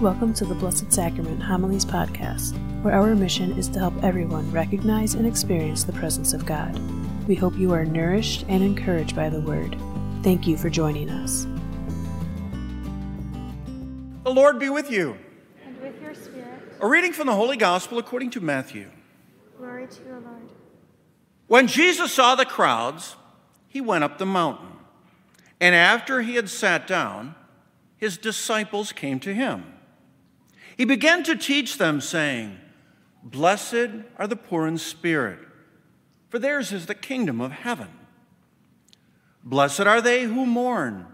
Welcome to the Blessed Sacrament Homilies podcast, where our mission is to help everyone recognize and experience the presence of God. We hope you are nourished and encouraged by the Word. Thank you for joining us. The Lord be with you. And with your spirit. A reading from the Holy Gospel according to Matthew. Glory to you, Lord. When Jesus saw the crowds, he went up the mountain. And after he had sat down, his disciples came to him. He began to teach them, saying, Blessed are the poor in spirit, for theirs is the kingdom of heaven. Blessed are they who mourn,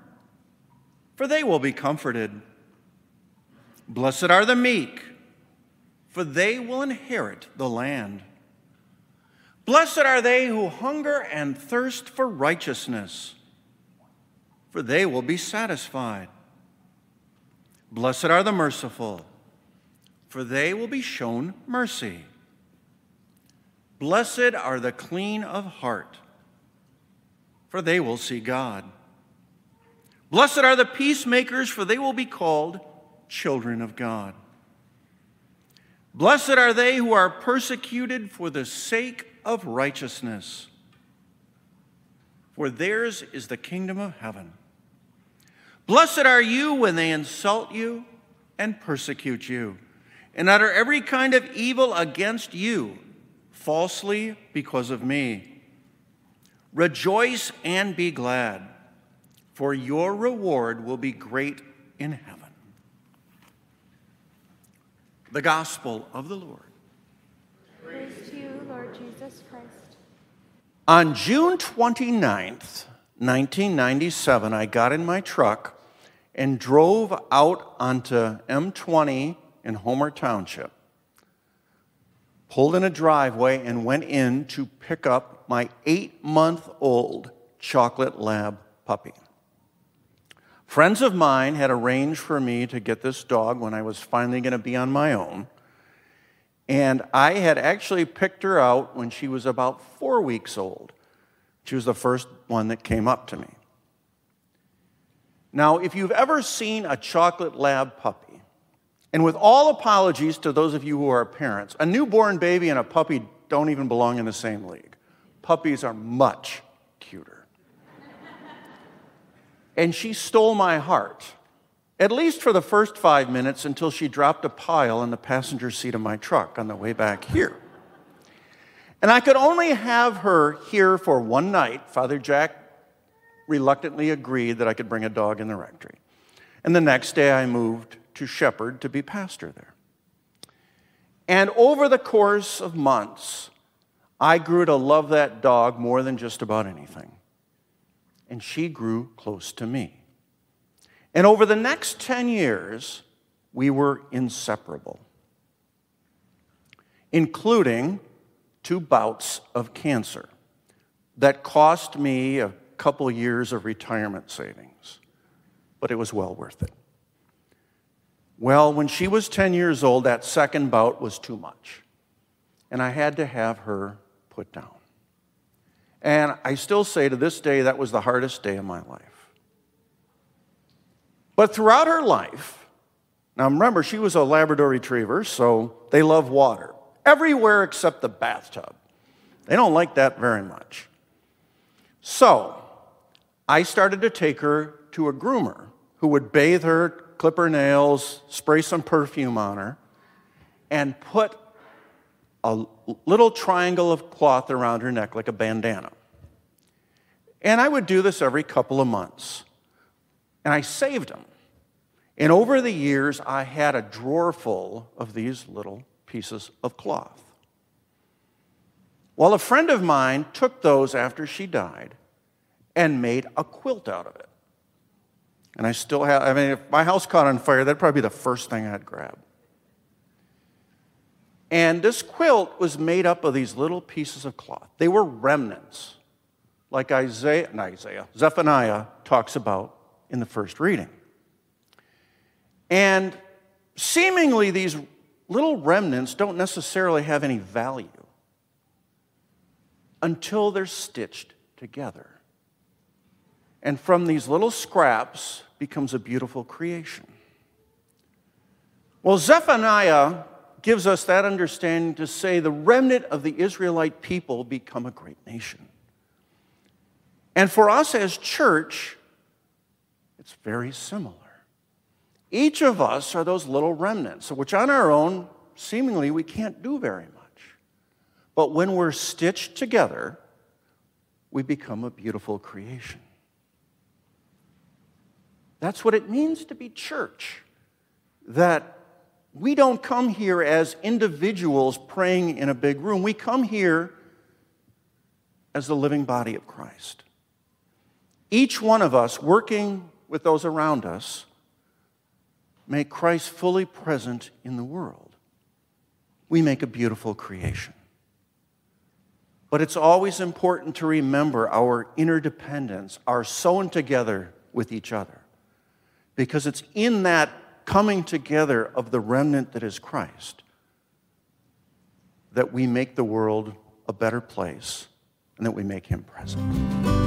for they will be comforted. Blessed are the meek, for they will inherit the land. Blessed are they who hunger and thirst for righteousness, for they will be satisfied. Blessed are the merciful for they will be shown mercy. Blessed are the clean of heart, for they will see God. Blessed are the peacemakers, for they will be called children of God. Blessed are they who are persecuted for the sake of righteousness, for theirs is the kingdom of heaven. Blessed are you when they insult you and persecute you and utter every kind of evil against you falsely because of me. Rejoice and be glad, for your reward will be great in heaven. The Gospel of the Lord. Praise to you, Lord Jesus Christ. On June 29th, 1997, I got in my truck and drove out onto M20 in Homer Township, pulled in a driveway, and went in to pick up my eight month old chocolate lab puppy. Friends of mine had arranged for me to get this dog when I was finally going to be on my own. And I had actually picked her out when she was about four weeks old. She was the first one that came up to me. Now, if you've ever seen a chocolate lab puppy, and with all apologies to those of you who are parents, a newborn baby and a puppy don't even belong in the same league. Puppies are much cuter. and she stole my heart, at least for the first five minutes until she dropped a pile in the passenger seat of my truck on the way back here. And I could only have her here for one night. Father Jack reluctantly agreed that I could bring a dog in the rectory. And the next day I moved to Shepherd to be pastor there. And over the course of months, I grew to love that dog more than just about anything. And she grew close to me. And over the next 10 years, we were inseparable, including two bouts of cancer that cost me a couple years of retirement savings, but it was well worth it. Well, when she was 10 years old, that second bout was too much. And I had to have her put down. And I still say to this day, that was the hardest day of my life. But throughout her life, now remember, she was a Labrador retriever, so they love water. Everywhere except the bathtub. They don't like that very much. So I started to take her to a groomer who would bathe her clip her nails, spray some perfume on her, and put a little triangle of cloth around her neck like a bandana. And I would do this every couple of months. And I saved them. And over the years, I had a drawer full of these little pieces of cloth. Well, a friend of mine took those after she died and made a quilt out of it. And I still have, I mean, if my house caught on fire, that'd probably be the first thing I'd grab. And this quilt was made up of these little pieces of cloth. They were remnants, like Isaiah, not Isaiah, Zephaniah talks about in the first reading. And seemingly, these little remnants don't necessarily have any value until they're stitched together. And from these little scraps, becomes a beautiful creation. Well, Zephaniah gives us that understanding to say the remnant of the Israelite people become a great nation. And for us as church, it's very similar. Each of us are those little remnants, which on our own, seemingly, we can't do very much. But when we're stitched together, we become a beautiful creation. That's what it means to be church. That we don't come here as individuals praying in a big room. We come here as the living body of Christ. Each one of us working with those around us make Christ fully present in the world. We make a beautiful creation. But it's always important to remember our interdependence, our sewn together with each other. Because it's in that coming together of the remnant that is Christ that we make the world a better place and that we make him present.